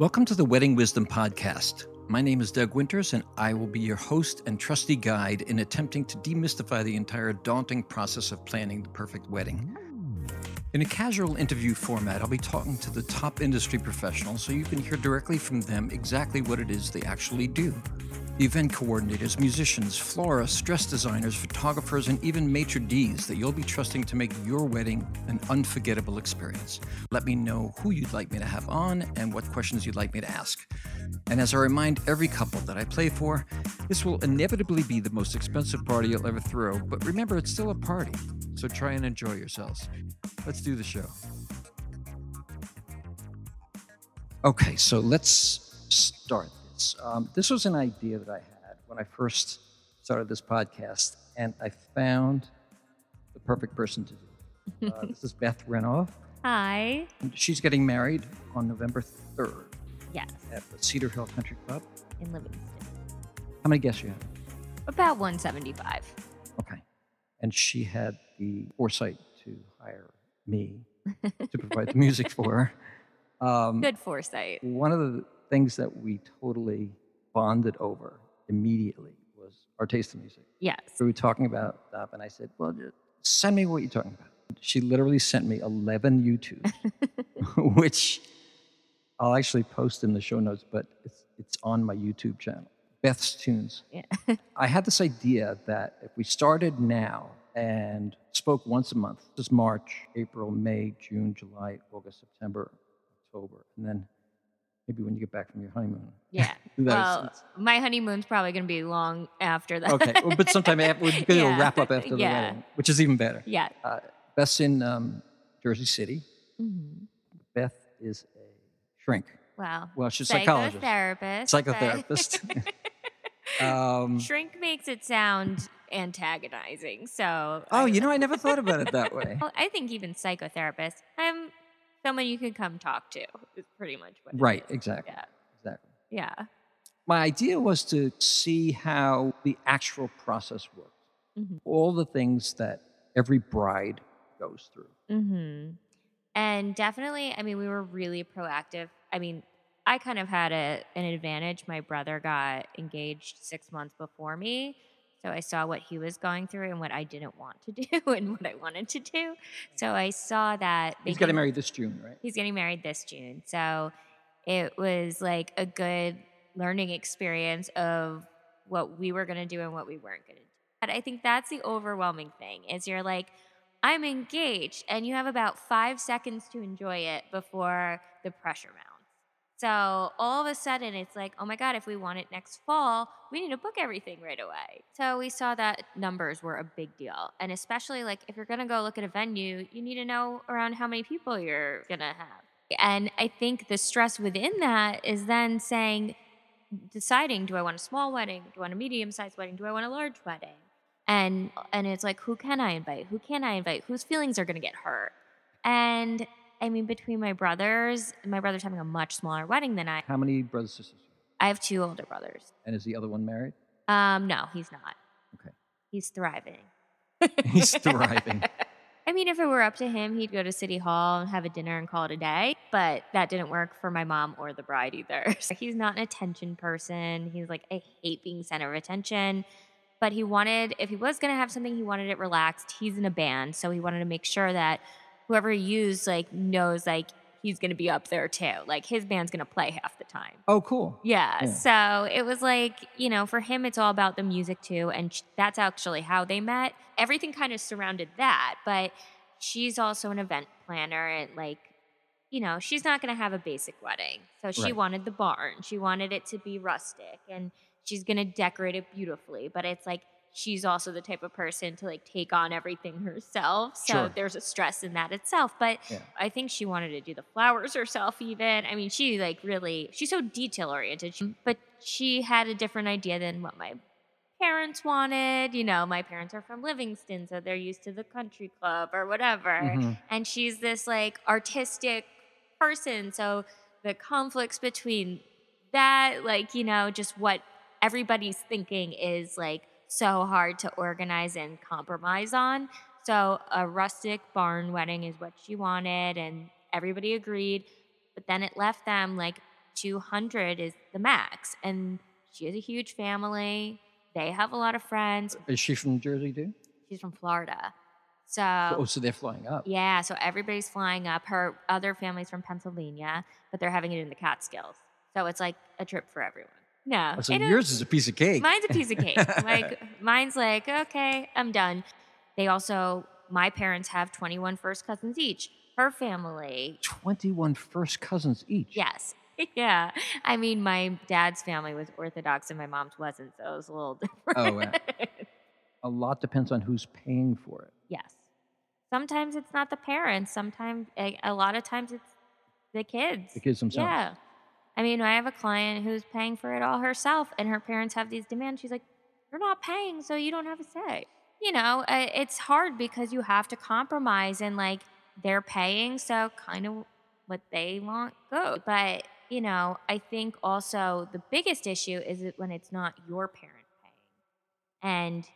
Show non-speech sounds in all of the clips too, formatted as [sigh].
Welcome to the Wedding Wisdom Podcast. My name is Doug Winters, and I will be your host and trusty guide in attempting to demystify the entire daunting process of planning the perfect wedding. In a casual interview format, I'll be talking to the top industry professionals so you can hear directly from them exactly what it is they actually do. Event coordinators, musicians, florists, dress designers, photographers, and even maitre d's that you'll be trusting to make your wedding an unforgettable experience. Let me know who you'd like me to have on and what questions you'd like me to ask. And as I remind every couple that I play for, this will inevitably be the most expensive party you'll ever throw, but remember, it's still a party, so try and enjoy yourselves. Let's do the show. Okay, so let's start this. Um, this was an idea that I had when I first started this podcast, and I found the perfect person to do. it. Uh, [laughs] this is Beth Renoff. Hi. and She's getting married on November 3rd Yes, at the Cedar Hill Country Club. in Livingston. How many guests you have? About 175. Okay. And she had the foresight to hire me [laughs] to provide the music for her. [laughs] Um, Good foresight. one of the things that we totally bonded over immediately was our taste in music. Yes. We were talking about stuff, and I said, "Well, just send me what you're talking about." She literally sent me 11 YouTubes, [laughs] which I'll actually post in the show notes, but it's it's on my YouTube channel, Beth's Tunes. Yeah. I had this idea that if we started now and spoke once a month, this is March, April, May, June, July, August, September, October, and then maybe when you get back from your honeymoon. Yeah. [laughs] Well, my honeymoon's probably going to be long after that. okay, well, but sometime [laughs] after, we're going to Yeah. wrap up after the Yeah. wedding, which is even better. yeah. Uh, Beth's in um, Jersey City. Mhm. Beth is a shrink. Wow. Well, she's a psychologist, Psychotherapist. psychotherapist. [laughs] um, Shrink makes it sound antagonizing. So. oh, you know, I never thought about it that way. Well, I think even psychotherapist, I'm someone you can come talk to, is pretty much what it Right, is. exactly, Yeah. exactly. Yeah. My idea was to see how the actual process works. Mhm. All the things that every bride goes through. hmm And definitely, I mean, we were really proactive. I mean, I kind of had a, an advantage. My brother got engaged six months before me. So I saw what he was going through and what I didn't want to [laughs] do and what I wanted to do. So I saw that. He's getting married this June, right? He's getting married this June. So it was like a good learning experience of what we were going to do and what we weren't going to do. But I think that's the overwhelming thing is you're like, I'm engaged and you have about five seconds to enjoy it before the pressure mounts. So all of a sudden it's like, oh my God, if we want it next fall, we need to book everything right away. So we saw that numbers were a big deal. And especially like if you're gonna go look at a venue, you need to know around how many people you're gonna have. And I think the stress within that is then saying, deciding, do I want a small wedding? Do I want a medium sized wedding? Do I want a large wedding? And and it's like, who can I invite? Who can I invite? Whose feelings are gonna get hurt? And I mean, between my brothers, my brother's having a much smaller wedding than I. How many brothers and sisters? I have two older brothers. And is the other one married? Um, no, he's not. Okay. He's thriving. [laughs] He's [laughs] thriving. I mean, if it were up to him, he'd go to City Hall and have a dinner and call it a day. But that didn't work for my mom or the bride either. [laughs] So he's not an attention person. He's like, I hate being center of attention. But he wanted, if he was going to have something, he wanted it relaxed. He's in a band. So he wanted to make sure that whoever he used, like, knows, like, he's going to be up there too. Like, his band's going to play half the time. Oh, cool. Yeah, Yeah. So it was like, you know, for him, it's all about the music too. And sh- that's actually how they met. Everything kind of surrounded that. But she's also an event planner and like, you know, she's not going to have a basic wedding. So she Right. wanted the barn. She wanted it to be rustic and she's going to decorate it beautifully. But it's like, she's also the type of person to like take on everything herself. So Sure. there's a stress in that itself. But Yeah. I think she wanted to do the flowers herself, even. I mean, she like really, she's so detail oriented, but she had a different idea than what my parents wanted. You know, my parents are from Livingston, so they're used to the country club or whatever. Mhm. And she's this like artistic person. So the conflicts between that, like, you know, just what everybody's thinking is like so hard to organize and compromise on. So a rustic barn wedding is what she wanted, and everybody agreed. But then it left them like 200 is the max. And she has a huge family. They have a lot of friends. Is she from Jersey too? She's from Florida. So, oh, so they're flying up. yeah, so everybody's flying up. Her other family's from Pennsylvania, but they're having it in the Catskills. So it's like a trip for everyone. No. Oh, so yours is a piece of cake. Mine's a piece of cake. [laughs] like mine's like, okay, I'm done. They also my parents have 21 first cousins each. Her family, 21 first cousins each. yes. [laughs] Yeah. I mean, my dad's family was Orthodox and my mom's wasn't, so it was a little different. [laughs] Oh, wow. A lot depends on who's paying for it. yes. Sometimes it's not the parents. Sometimes, a, a lot of times, it's the kids. The kids themselves. Yeah. I mean, I have a client who's paying for it all herself, and her parents have these demands. She's like, You're not paying, so you don't have a say. You know, it's hard because you have to compromise, and like they're paying, so kind of what they want goes. But, you know, I think also the biggest issue is when it's not your parent paying and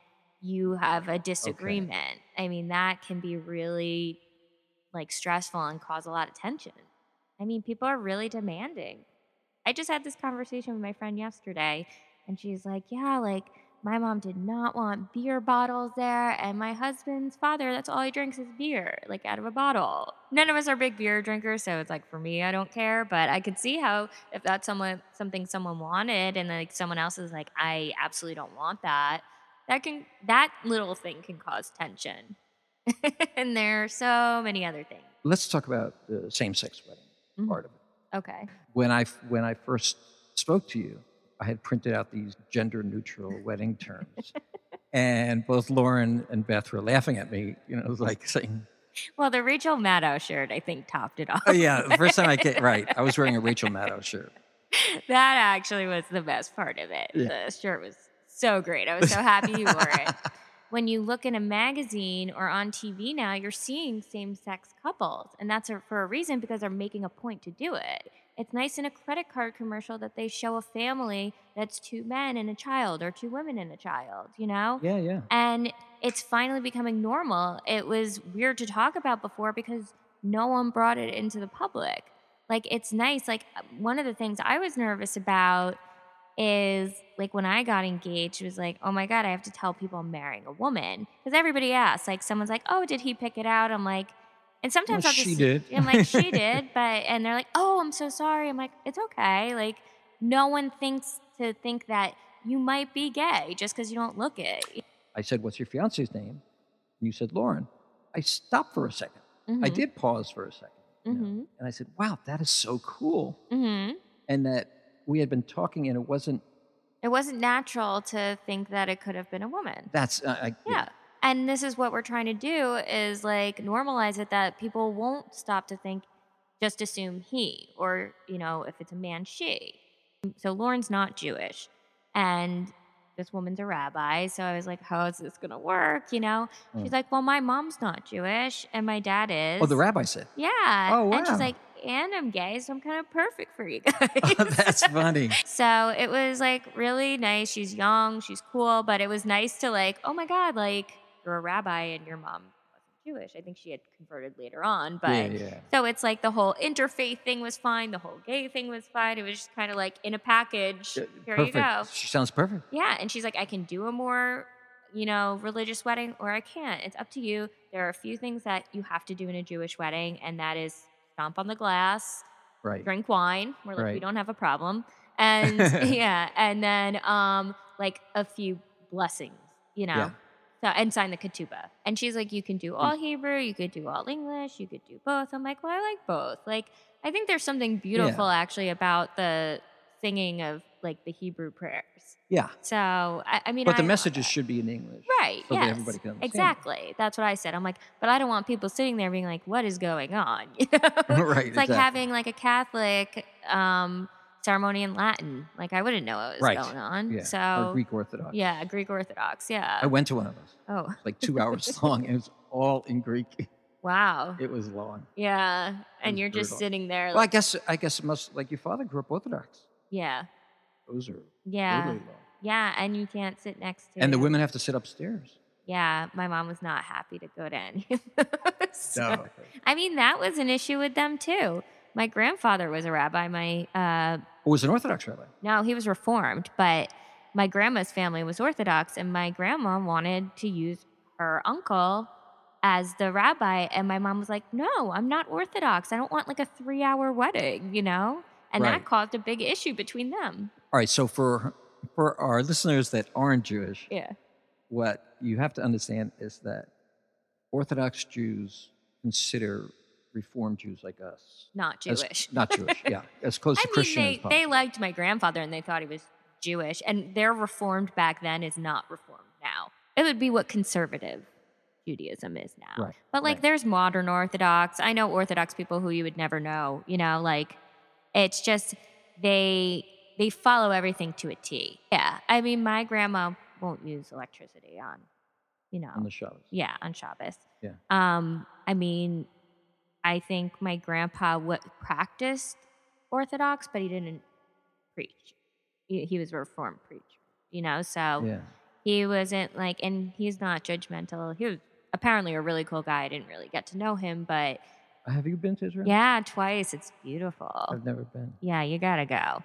you have a disagreement. I mean, that can be really like stressful and cause a lot of tension. I mean, people are really demanding. I just had this conversation with my friend yesterday, and she's like, Yeah, like my mom did not want beer bottles there, and my husband's father, that's all he drinks is beer, like out of a bottle. None of us are big beer drinkers, so it's like for me, I don't care, but I could see how if that's someone something someone wanted and like someone else is like, I absolutely don't want that, that can that little thing can cause tension. [laughs] and there are so many other things. Let's talk about the same-sex wedding Mhm. part of it. Okay. When I when I first spoke to you, I had printed out these gender-neutral wedding terms, [laughs] and both Lauren and Beth were laughing at me. You know, like saying, Well, the Rachel Maddow shirt, I think, topped it off. "Oh yeah." The first time I get [laughs] right, I was wearing a Rachel Maddow shirt. that actually was the best part of it. Yeah. The shirt was so great. I was so happy you wore it. [laughs] When you look in a magazine or on TV now, you're seeing same sex couples. And that's for a reason because they're making a point to do it. It's nice in a credit card commercial that they show a family that's two men and a child or two women and a child, you know? Yeah, yeah. and it's finally becoming normal. It was weird to talk about before because no one brought it into the public. Like it's nice. Like uh, one of the things I was nervous about is like when I got engaged, it was like, oh my god, I have to tell people I'm marrying a woman because everybody asks. Like someone's like, oh, did he pick it out? I'm like, and sometimes Well, I'll just she did. I'm like, she [laughs] did, but and they're like, oh, I'm so sorry. I'm like, it's okay. Like no one thinks to think that you might be gay just because you don't look it. I said, "What's your fiance's name?" And you said, "Lauren." I stopped for a 2nd I Mhm. did pause for a second, you know, Mhm. and I said, "Wow, that is so cool." Mm-hmm. And that we had been talking, and it wasn't. It wasn't natural to think that it could have been a woman. That's uh, I, Yeah. And this is what we're trying to do is like normalize it that people won't stop to think, just assume he, or, you know, if it's a man, she. So Lauren's not Jewish. And this woman's a rabbi. So I was like, how is this going to work? You know? Mm. She's like, well, my mom's not Jewish and my dad is. Oh, the rabbi said. Yeah. Oh, And she's wow. like, and I'm gay, so I'm kind of perfect for you [laughs] [laughs] oh, guys. That's funny. So it was like really nice. She's young, she's cool, but it was nice to like, oh my God, like you're a rabbi and your mom wasn't Jewish. I think she had converted later on, but yeah, yeah. so it's like the whole interfaith thing was fine, the whole gay thing was fine. It was just kind of like in a package. Yeah, Here perfect. you go. She sounds perfect. Yeah, and she's like, I can do a more, you know, religious wedding or I can't. It's up to you. There are a few things that you have to do in a Jewish wedding, and that is stomp on the glass, Right. drink wine. We're like, we don't have a problem. [laughs] And yeah, and then um like a few blessings, you know. Yeah. So and sign the ketubah. And she's like, you can do all Hebrew, you could do all English, you could do both. I'm like, well, I like both. Like, I think there's something beautiful actually about the singing of like the Hebrew prayers. Yeah. So I, I mean, But the I love messages should be in English. Right. so that yes. everybody can understand. Exactly. That's what I said. I'm like, but I don't want people sitting there being like, what is going on? [laughs] You know? [laughs] right. It's like exactly. having like a Catholic um, ceremony in Latin. Like I wouldn't know what was Right. going on. yeah. So or Greek Orthodox. yeah, Greek Orthodox. Yeah. I went to one of those. oh Like two hours [laughs] long. and It was all in Greek. wow. It was long. Yeah. And was you're just sitting there. Well, I guess I guess it must like your father grew up Orthodox. Yeah. Those are Yeah. really long. Yeah. And you can't sit next to. And the him. women have to sit upstairs. Yeah. My mom was not happy to go to any of those. [laughs] No. I mean, that was an issue with them too. My grandfather was a rabbi. My uh, Who was an Orthodox rabbi? no, he was reformed, but my grandma's family was Orthodox, and my grandma wanted to use her uncle as the rabbi, and my mom was like, "No, I'm not Orthodox. I don't want like a three-hour wedding," you know, and Right. that caused a big issue between them. All right. So for for our listeners that aren't Jewish, Yeah, what you have to understand is that Orthodox Jews consider Reformed Jews like us not as- Jewish. [laughs] not Jewish. Yeah, as close [laughs] I to mean, Christian they as possible. they liked my grandfather and they thought he was Jewish, and their reformed back then is not reformed now. It would be what conservative Judaism is now. Right, But like, right. there's modern Orthodox. I know Orthodox people who you would never know. You know, like it's just they they follow everything to a T. Yeah, I mean, my grandma won't use electricity on, you know, on the Shabbos. yeah, on Shabbos. Yeah. Um, I mean, I think my grandpa w- practiced Orthodox, but he didn't preach. He, he was a Reformed preacher, you know. So Yeah. he wasn't like, and he's not judgmental. He was apparently a really cool guy. I didn't really get to know him, but Have you been to Israel? yeah, twice. It's beautiful. I've never been. Yeah, you gotta go.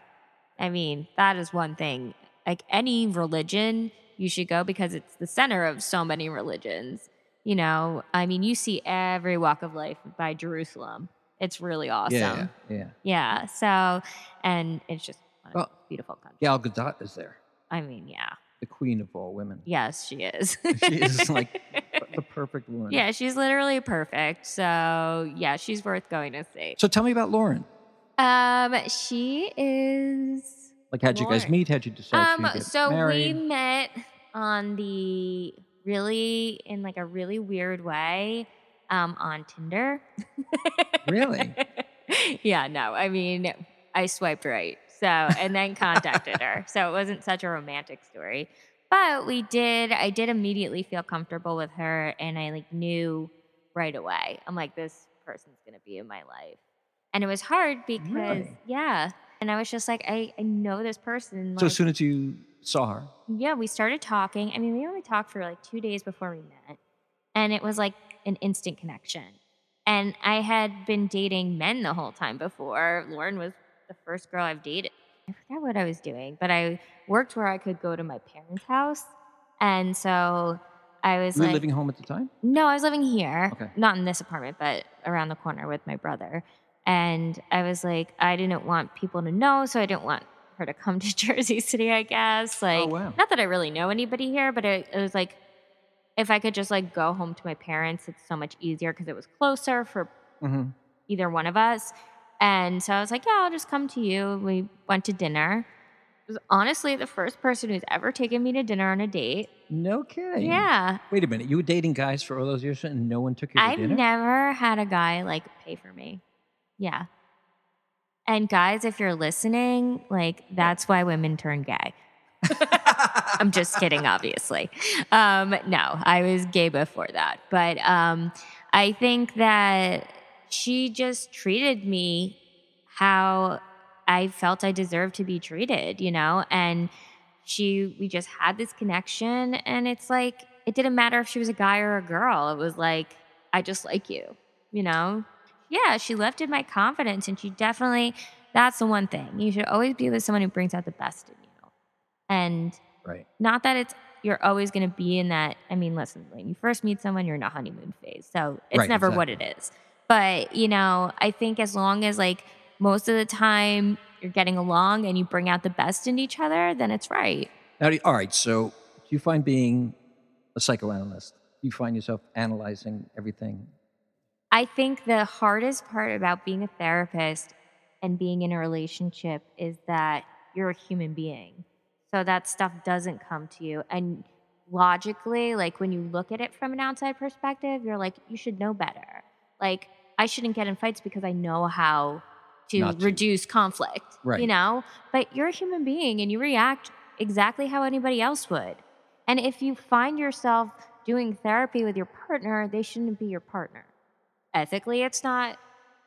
I mean, that is one thing. Like any religion, you should go because it's the center of so many religions. You know, I mean, you see every walk of life by Jerusalem. It's really awesome. Yeah. Yeah. Yeah, So, and it's just Well, beautiful country. Gal Gadot is there, I mean, yeah. the queen of all women. Yes, she is. [laughs] She is like [laughs] the perfect woman. yeah, she's literally perfect. So, yeah, she's worth going to see. So tell me about Lauren. Um, she is Like, how'd you guys meet? How'd you decide Um, to get so married? we met on the really in like a really weird way um on Tinder. Really? [laughs] yeah, no. I mean, I swiped right. So, and then contacted her. So it wasn't such a romantic story. But we did I did immediately feel comfortable with her and I like knew right away. I'm like this person's going to be in my life. And it was hard because Really? yeah, and I was just like I I know this person so as soon as you saw her, yeah, we started talking. I mean, we only talked for like two days before we met, and it was like an instant connection. And I had been dating men the whole time before. Lauren was the first girl I've dated. I forgot what I was doing, but I worked where I could go to my parents' house. And so I was were you living home at the time? no, I was living here. Okay. Not in this apartment, but around the corner with my brother. And I was like, I didn't want people to know, so I didn't want her to come [laughs] to Jersey City, I guess. Like, Oh, wow. not that I really know anybody here, but it, it was like, if I could just like go home to my parents, it's so much easier because it was closer for Mm-hmm. either one of us. And so I was like, yeah, I'll just come to you. We went to dinner. It was honestly the first person who's ever taken me to dinner on a date. No kidding. Yeah. Wait a minute. You were dating guys for all those years and no one took you to I've dinner? never had a guy like pay for me. Yeah. And guys, if you're listening, like that's why women turn gay. [laughs] I'm just kidding, obviously. Um, no, I was gay before that. But um, I think that she just treated me how I felt I deserved to be treated, you know? And she, we just had this connection. And it's like, it didn't matter if she was a guy or a girl. It was like, I just like you, you know? Yeah, she lifted my confidence. And she definitely, that's the one thing. You should always be with someone who brings out the best in you. And right. not that it's you're always going to be in that. I mean, listen, when you first meet someone, you're in a honeymoon phase, so it's Right, never what it is. But you know, I think as long as like most of the time you're getting along and you bring out the best in each other, then it's right. Now, all right. So, do you find being a psychoanalyst, do you find yourself analyzing everything? I think the hardest part about being a therapist and being in a relationship is that you're a human being. So that stuff doesn't come to you. And logically, like when you look at it from an outside perspective, you're like, you should know better. Like, I shouldn't get in fights because I know how to to. reduce conflict, Right. you know? But you're a human being and you react exactly how anybody else would. And if you find yourself doing therapy with your partner, they shouldn't be your partner. Ethically, it's not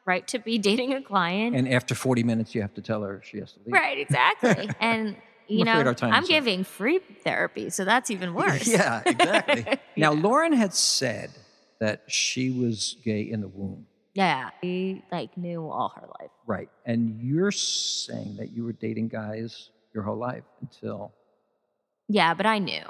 right to be [laughs] dating a client. And after 40 minutes, you have to tell her she has to leave. right, exactly. [laughs] and you afraid know, I'm is up. giving free therapy, so that's even [laughs] worse. yeah, exactly. Now, Lauren had said that she was gay in the womb. Yeah, we like knew all her life. Right. And you're saying that you were dating guys your whole life until Yeah, but I knew.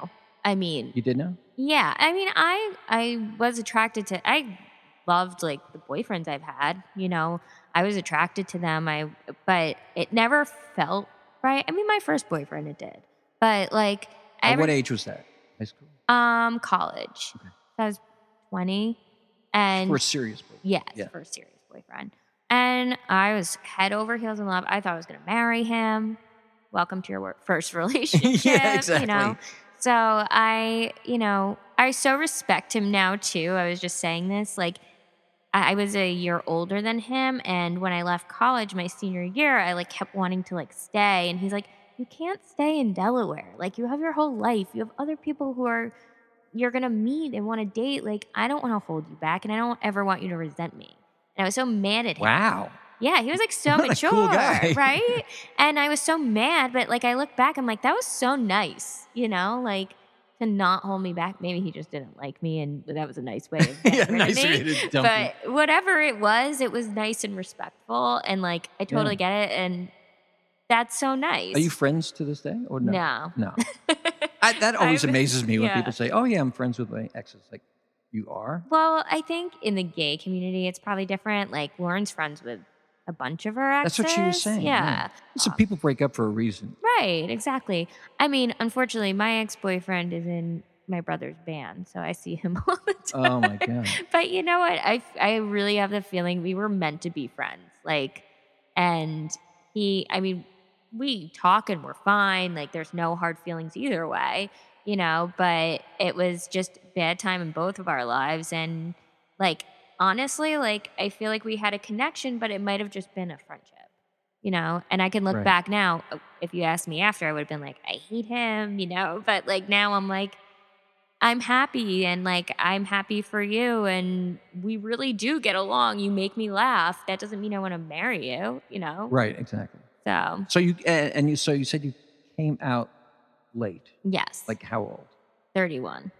I mean, you did know? yeah. I mean, I I was attracted to. I loved like the boyfriends I've had. You know, I was attracted to them. I but it never felt right. I mean, my first boyfriend it did, but like At every- what age was that? High school? Um, college. Okay. I was twenty, and For a serious boy. Yes, Yeah. for a serious boyfriend. And I was head over heels in love. I thought I was going to marry him. Welcome to your work, first [laughs] relationship. [laughs] You exactly. know, so I, you know, I so respect him now too. I was just saying this, like, I I was a year older than him, and when I left college, my senior year, I like kept wanting to like stay, and he's like, "You can't stay in Delaware. Like, you have your whole life. You have other people who are you're gonna meet and want to date. Like, I don't want to hold you back, and I don't ever want you to resent me." And I was so mad at him. Wow. Yeah, he was like so [laughs] What mature, cool [laughs] right? And I was so mad, but like I look back, I'm like, that was so nice, you know, like to not hold me back. Maybe he just didn't like me, and that was a nice way of [laughs] yeah, nice me. way to dump you. But whatever it was, it was nice and respectful, and like I totally get it, and that's so nice. Are you friends to this day or no? No. No. I, that [laughs] always I'm- amazes me when yeah. people say, "Oh yeah, I'm friends with my exes." Like, you are? Well, I think in the gay community, it's probably different. Like Lauren's friends with a bunch of her exes. That's what she was saying. Yeah. So people break up for a reason. Right, exactly. I mean, unfortunately, my ex boyfriend is in my brother's band, so I see him [laughs] all the time. Oh my god. But you know what? I, I really have the feeling we were meant to be friends. Like, and he, I mean, we talk and we're fine. Like, there's no hard feelings either way, you know, but it was just bad time in both of our lives. And like, honestly, like, I feel like we had a connection, but it might have just been a friendship, you know? And I can look Right. back now. uh, If you asked me after, I would have been like, I hate him, you know? But like, now I'm like, I'm happy and like I'm happy for you and we really do get along. You make me laugh. That doesn't mean I want to marry you, you know? Right. Exactly. So, So you and and you so you said you came out late. yes. Like how old? 31.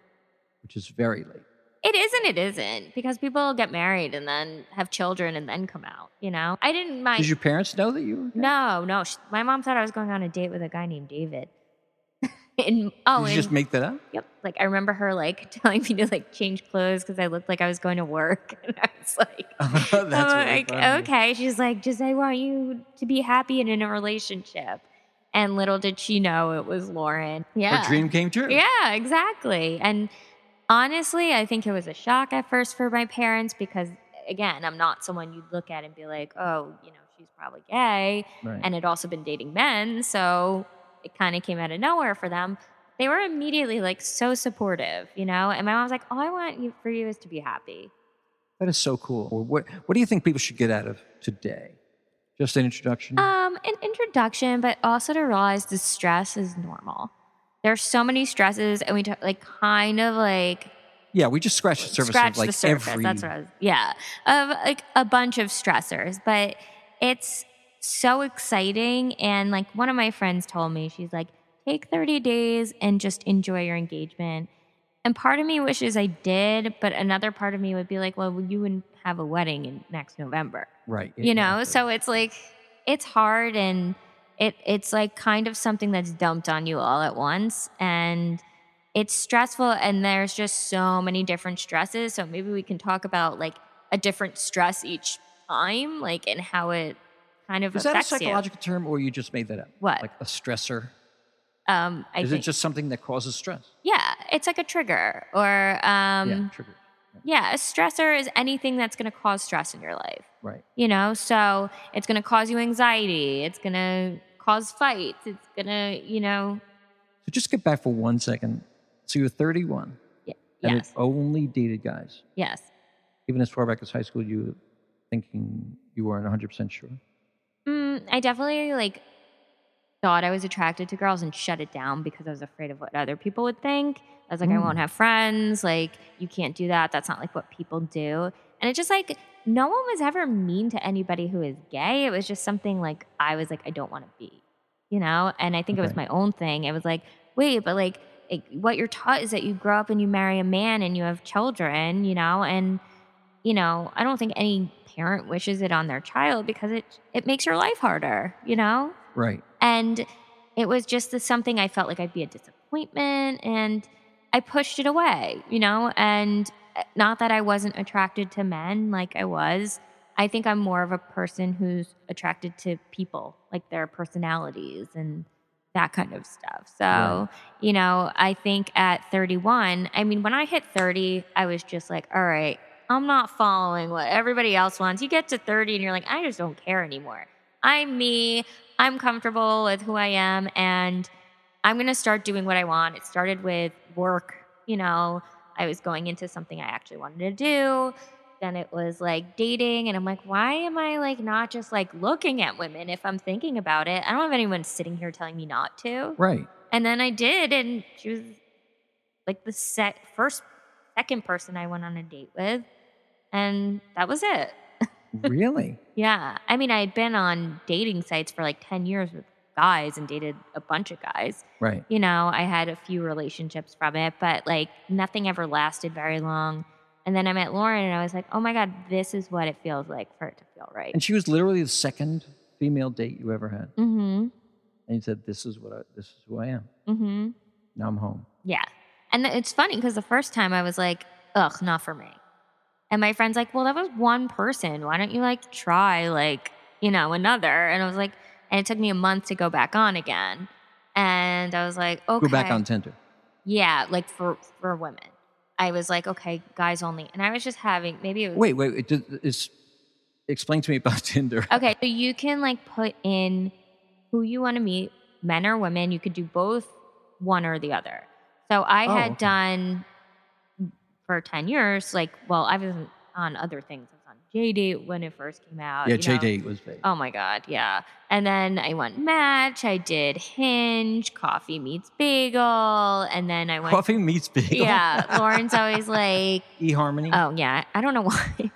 Which is very late. It isn't it isn't because people get married and then have children and then come out, you know? I didn't mind Did your parents know that you were? gay? No, no. sh- My mom thought I was going on a date with a guy named David. [laughs] and oh, Did you and- just make that up? Yep. Like I remember her like [laughs] telling me to like change clothes because I looked like I was going to work, [laughs] and I was like, That's really like, funny. okay. She's like, just I want you to be happy and in a relationship. And little did she know it was Lauren. Yeah. Her dream came true. Yeah, exactly. And honestly, I think it was a shock at first for my parents because again, I'm not someone you'd look at and be like, oh, you know, she's probably gay Right. and had also been dating men, so it kind of came out of nowhere for them. They were immediately like so supportive, you know. And my mom was like, "All I want you for you is to be happy." that is so cool. What What do you think people should get out of today? Just an introduction. Um, an introduction, but also to realize the stress is normal. There's so many stresses, and we talk, like kind of like yeah, we just scratched the surface scratch of like the surface. every. That's what I was. Yeah, of like a bunch of stressors, but it's so exciting. And like one of my friends told me, she's like, take 30 days and just enjoy your engagement. And part of me wishes I did, but another part of me would be like, well, you wouldn't have a wedding in next November right. you know so it's like it's hard and it it's like kind of something that's dumped on you all at once and it's stressful and there's just so many different stresses so maybe we can talk about like a different stress each time like and how it kind of Is that a affects you psychological term, or you just made that up? What? Like a stressor? um i Is think it just something that causes stress? yeah it's like a trigger or um yeah, yeah, triggers. a stressor is anything that's going to cause stress in your life Right. you know so it's going to cause you anxiety it's going to cause fights it's going to you know So just get back for one second. So you're 31, Yeah. and yes only dated guys. yes Even as far back as high school, you were thinking you weren't 100 percent sure. Mm, i definitely like thought i was attracted to girls and shut it down because i was afraid of what other people would think. I was like i Mm. won't have friends. Like you can't do that. That's not like what people do. And it just like no one was ever mean to anybody who is gay. It was just something like i was like i don't want to be you know? And i think it was my own thing. It was like wait but like like, what you're taught is that you grow up and you marry a man and you have children you know? And you know, I don't think any parent wishes it on their child because it it makes your life harder, you know? Right. And it was just the, something I felt like I'd be a disappointment and I pushed it away, you know? And uh, not that I wasn't attracted to men like I was. I think I'm more of a person who's attracted to people, like their personalities and that kind of stuff. So, Right. you know, I think at 31, I mean, when I hit 30, I was just like, all right, I'm not following what everybody else wants. You get to 30 and you're like, I just don't care anymore. I'm me. I'm comfortable with who I am and I'm going to start doing what I want. It started with work, you know, I was going into something I actually wanted to do. Then it was like dating and I'm like, why am I like not just like looking at women if I'm thinking about it? I don't have anyone sitting here telling me not to. Right. And then I did and she was like the set first second person I went on a date with and that was it. really? [laughs] Yeah. I mean, I had been on dating sites for like 10 years with guys and dated a bunch of guys. Right. You know, I had a few relationships from it, but like nothing ever lasted very long. And then I met Lauren and I was like, oh my God, this is what it feels like for it to feel right. And she was literally the second female date you ever had. Mm hmm. And you said, "This is what I, this is who I am. Mm hmm. Now I'm home." Yeah. And it's funny because the first time I was like, ugh, not for me. And my friend's like, well, that was one person. Why don't you like try like, you know, another? And I was like, and it took me a month to go back on again. And I was like, okay. Go back on Tinder. Yeah, like for for women. I was like, okay, guys only. And I was just having maybe it was Wait, wait. It, it's, explain to me about [laughs] Tinder. Okay, so you can like put in who you want to meet, men or women. You could do both, one or the other. So I Oh, had okay. done for 10 years, like, well, I was on other things. I was on JDate when it first came out. yeah, know. JD was big. Oh my God, yeah. And then I went Match, I did Hinge, Coffee Meets Bagel, and then I went. Coffee meets bagel. Yeah, [laughs] Lauren's always like, eHarmony. oh yeah, I don't know [laughs] why.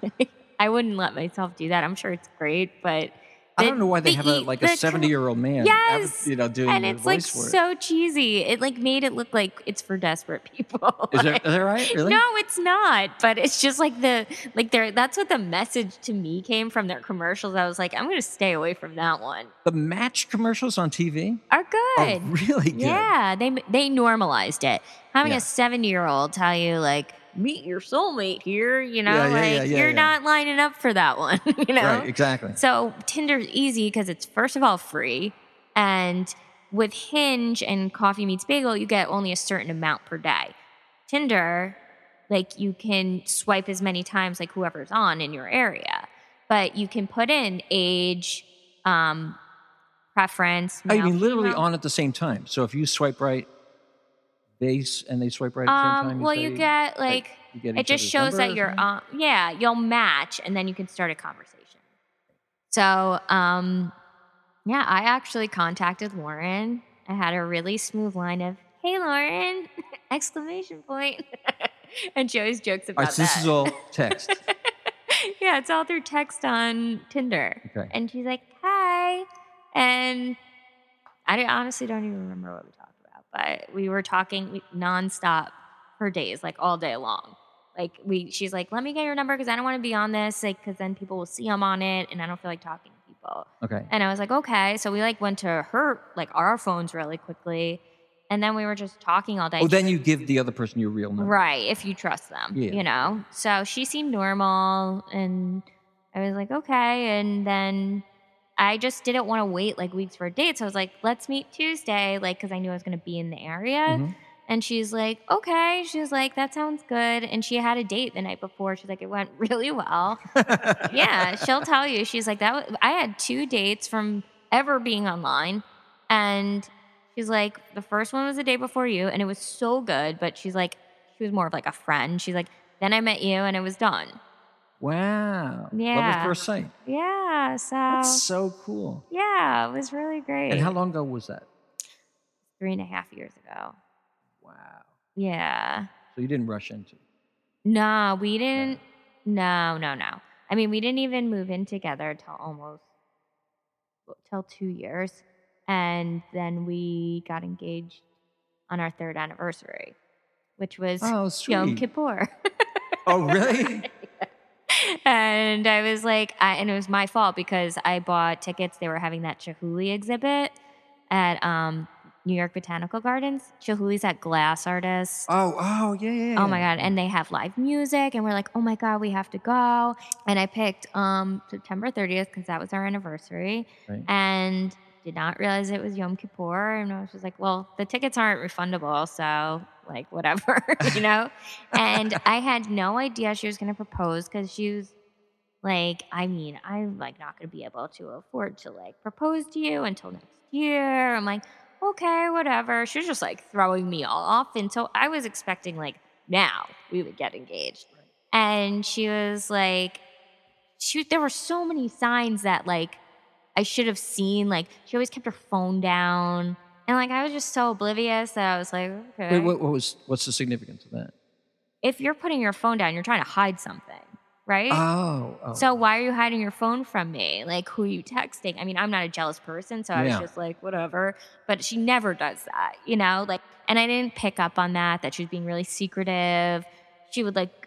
I wouldn't let myself do that. I'm sure it's great, but I don't know why they the have a like the a seventy year old man. Yes, you know, doing and it's like voice for it. so cheesy. It like made it look like it's for desperate people. [laughs] Is that, Like- is that right? [laughs] Really? No, it's not. But it's just like the like there. That's what the message to me came from their commercials. I was like, I'm going to stay away from that one. The Match commercials on TV Are are good. Oh, really good. Yeah, they they normalized it. Having Yeah. a seventy year old tell you like meet your soulmate here, you know, Yeah, yeah, like yeah, you're not lining up for that one, [laughs] you know. Right. Exactly. So Tinder's easy because it's first of all free, and with Hinge and Coffee Meets Bagel, you get only a certain amount per day. Tinder, like you can swipe as many times like whoever's on in your area, but you can put in age, um, preference. I mean, literally on at the same time. So if you swipe right, they and they swipe right at the same Um, time. well, you say- get like you get it just shows that you're on. Yeah, you'll match, and then you can start a conversation. So, um, yeah, I actually contacted Lauren. I had a really smooth line of "Hey, Lauren!" [laughs] exclamation point, [laughs] and she always jokes about right, so that. this is all [laughs] text. yeah, it's all through text on Tinder. Okay. And she's like, "Hi," and I honestly don't even remember what we talked but we were talking nonstop for days, like all day long. Like we, she's like, "Let me get your number because I don't want to be on this, like, because then people will see I'm on it, and I don't feel like talking to people." Okay. And I was like, "Okay." So we like went to her, like our phones, really quickly, and then we were just talking all day. Oh, then you give the other person your real number. Right, if you trust them, Yeah. you know. So she seemed normal, and I was like, okay. And then I just didn't want to wait like weeks for a date, so I was like, let's meet Tuesday, like because I knew I was going to be in the area. Mhm. And she's like, okay. She was like, that sounds good. And she had a date the night before. She's like, it went [laughs] really well. [laughs] yeah, she'll tell you. She's like, that. I had two dates from ever being online, and she's like, the first one was the day before you, and it was so good. But she's like, she was more of like a friend. She's like, then I met you, and it was done. Wow. Love Yeah. at first sight. Yeah. So That's so cool. yeah, it was really great. And how long ago was that? Three and a half years ago. Wow. Yeah. So you didn't rush into. it. No, we didn't. No, no, no. I mean, we didn't even move in together till almost till two years, and then we got engaged on our third anniversary, which was Oh, Yom. Kippur. Oh, really? [laughs] and I was like, I, and it was my fault because I bought tickets. They were having that Chihuly exhibit at um, New York Botanical Gardens. Chihuly's that glass artist. Oh, oh, yeah, yeah. Oh my god! And they have live music, and we're like, oh my god, we have to go. And I picked um, September 30th because that was our anniversary, Right. and did not realize it was Yom Kippur. And I was just like, well, the tickets aren't refundable, so like whatever, [laughs] you know. and I had no idea she was going to propose because she was like, I mean, I'm like not going to be able to afford to like propose to you until next year. I'm like, okay, whatever. She was just like throwing me off. And so I was expecting like now we would get engaged. And she was like, she, there were so many signs that like I should have seen. Like she always kept her phone down. And like I was just so oblivious that I was like, okay. Wait, what, what was what's the significance of that? if you're putting your phone down, you're trying to hide something, right? Oh, oh. So why are you hiding your phone from me? Like who are you texting? I mean, I'm not a jealous person, so I was Yeah. just like, whatever. But she never does that, you know? Like and I didn't pick up on that, that she was being really secretive. She would like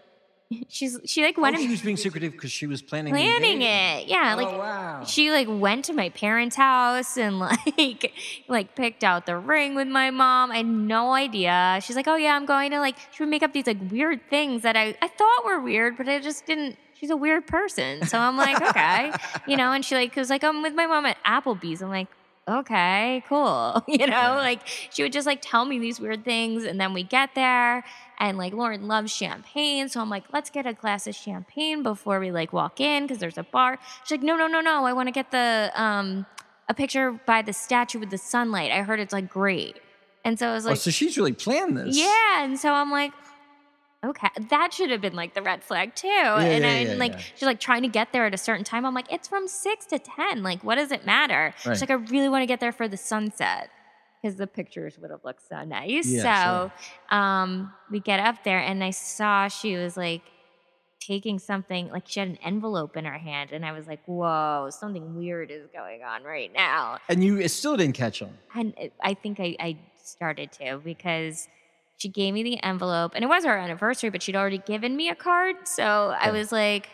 [laughs] she's she like Oh, went she was being secretive because she was planning planning it. Yeah, Oh, like wow. she like went to my parents' house and [laughs] like like picked out the ring with my mom. I had no idea. She's like, "Oh yeah, I'm going to like." She would make up these like weird things that I I thought were weird, but I just didn't. She's a weird person, so I'm like, okay, [laughs] you know. And she like was like, "I'm with my mom at Applebee's." I'm like. Okay, cool. [laughs] You know, Yeah. like she would just like tell me these weird things, and then we get there, and like Lauren loves champagne, so I'm like, let's get a glass of champagne before we like walk in because there's a bar. She's like, no, no, no, no, I want to get the um a picture by the statue with the sunlight. I heard it's like great, and so I was oh, like, so she's really planned this. yeah, and so I'm like. Okay, that should have been like the red flag too. and yeah, I yeah, like yeah. she's like trying to get there at a certain time. I'm like, it's from six to ten. Like, what does it matter? Right. She's like, I really want to get there for the sunset because the pictures would have looked so nice. Yeah, so um, we get up there, and I saw she was like taking something, like she had an envelope in her hand, and I was like, whoa, something weird is going on right now. And you still didn't catch on. And I think I, I started to because she gave me the envelope, and it was our anniversary, but she'd already given me a card. So I was like,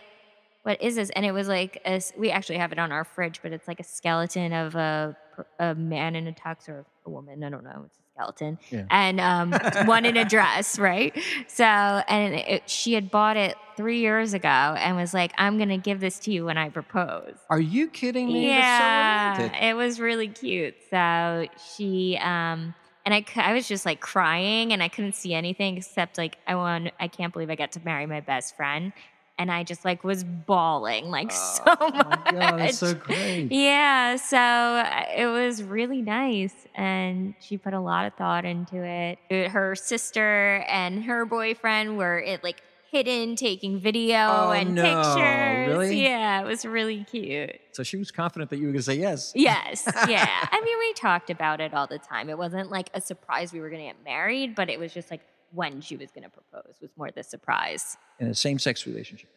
"What is this?" And it was like a we actually have it on our fridge, but it's like a skeleton of a a man in a tux or a woman. I don't know. It's a skeleton, Yeah. and um, [laughs] one in a dress, right? So, and it, she had bought it three years ago, and was like, "I'm gonna give this to you when I propose." Are you kidding me? Yeah, so it was really cute. So she, um, and I, I was just like crying, and I couldn't see anything except like I want, I can't believe I got to marry my best friend, and I just like was bawling like [laughs] so Oh much. my God, that's so great. Yeah, so uh, it was really nice, and she put a lot of thought into it. Her sister and her boyfriend were it like hidden taking video Oh, and no, pictures. really? Yeah, it was really cute. So she was confident that you were going to say yes. Yes, [laughs] yeah. I mean, we talked about it all the time. It wasn't like a surprise we were going to get married, but it was just like when she was going to propose was more the surprise. In a same-sex relationship,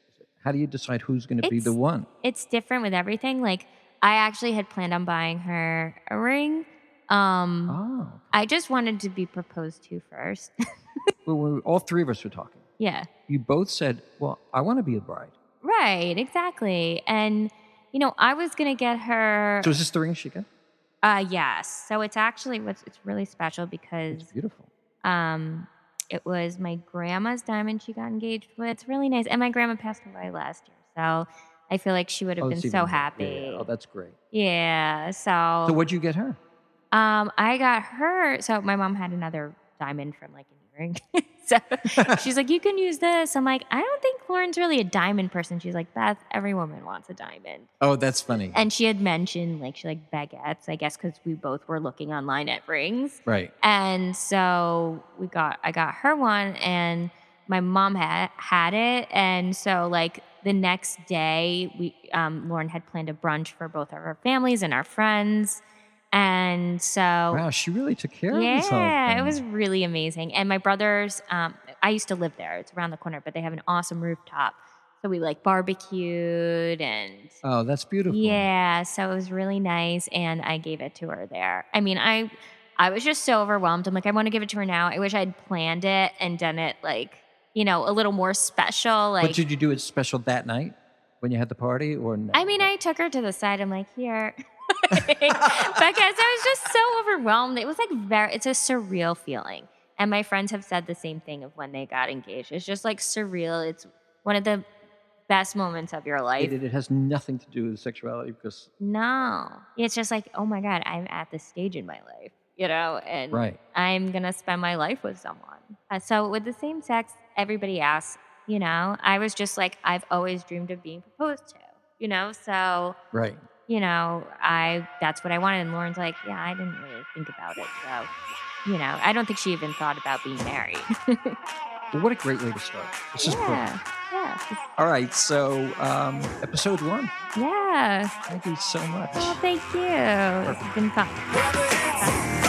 how do you decide who's going to be the one? It's different with everything. Like I actually had planned on buying her a ring. Um, Oh, I just wanted to be proposed to first. [laughs] well, we, all three of us were talking. Yeah. You both said, "Well, I want to be a bride." Right, exactly. And you know, I was going to get her So is this the ring she got? uh yes. So it's actually what's it's really special because It's beautiful. Um, it was my grandma's diamond she got engaged with. It's really nice. And my grandma passed away last year. So I feel like she would have Oh, been so happy. Yeah, Oh, that's great. Yeah. So, So what'd you get her? um, I got her. So my mom had another diamond from like an earring. [laughs] so [laughs] she's like, you can use this. I'm like, I don't think Lauren's really a diamond person. She's like, Beth, every woman wants a diamond. Oh, that's funny. And she had mentioned like she like baguettes, I guess, because we both were looking online at rings. right. And so we got I got her one and my mom had had it and so like the next day we um Lauren had planned a brunch for both of our families and our friends. And so Wow, she really took care of this whole yeah, it was really amazing. And my brothers, um, I used to live there. It's around the corner, but they have an awesome rooftop. So we like barbecued and Oh, that's beautiful. yeah, so it was really nice, and I gave it to her there. I mean, I I was just so overwhelmed. I'm like, I want to give it to her now. I wish I'd planned it and done it like you know a little more special. Like but did you do it special that night? when you had the party, or no? I mean, I took her to the side. I'm like, here. [laughs] because I was just so overwhelmed. It was like very, it's a surreal feeling. And my friends have said the same thing of when they got engaged. It's just like surreal. It's one of the best moments of your life. It, it has nothing to do with sexuality because No, it's just like, oh my God, I'm at this stage in my life, you know, and right. I'm going to spend my life with someone. Uh, so with the same sex, everybody asks, you know, I was just like, I've always dreamed of being proposed to, you know, so, Right. You know, I, that's what I wanted. And Lauren's like, yeah, I didn't really think about it. So, you know, I don't think she even thought about being married. Well, what a great way to start. This is perfect. yeah. Yeah. All right. So, um, episode one. Yeah. Thank you so much. Well, thank you. It's been fun. Whether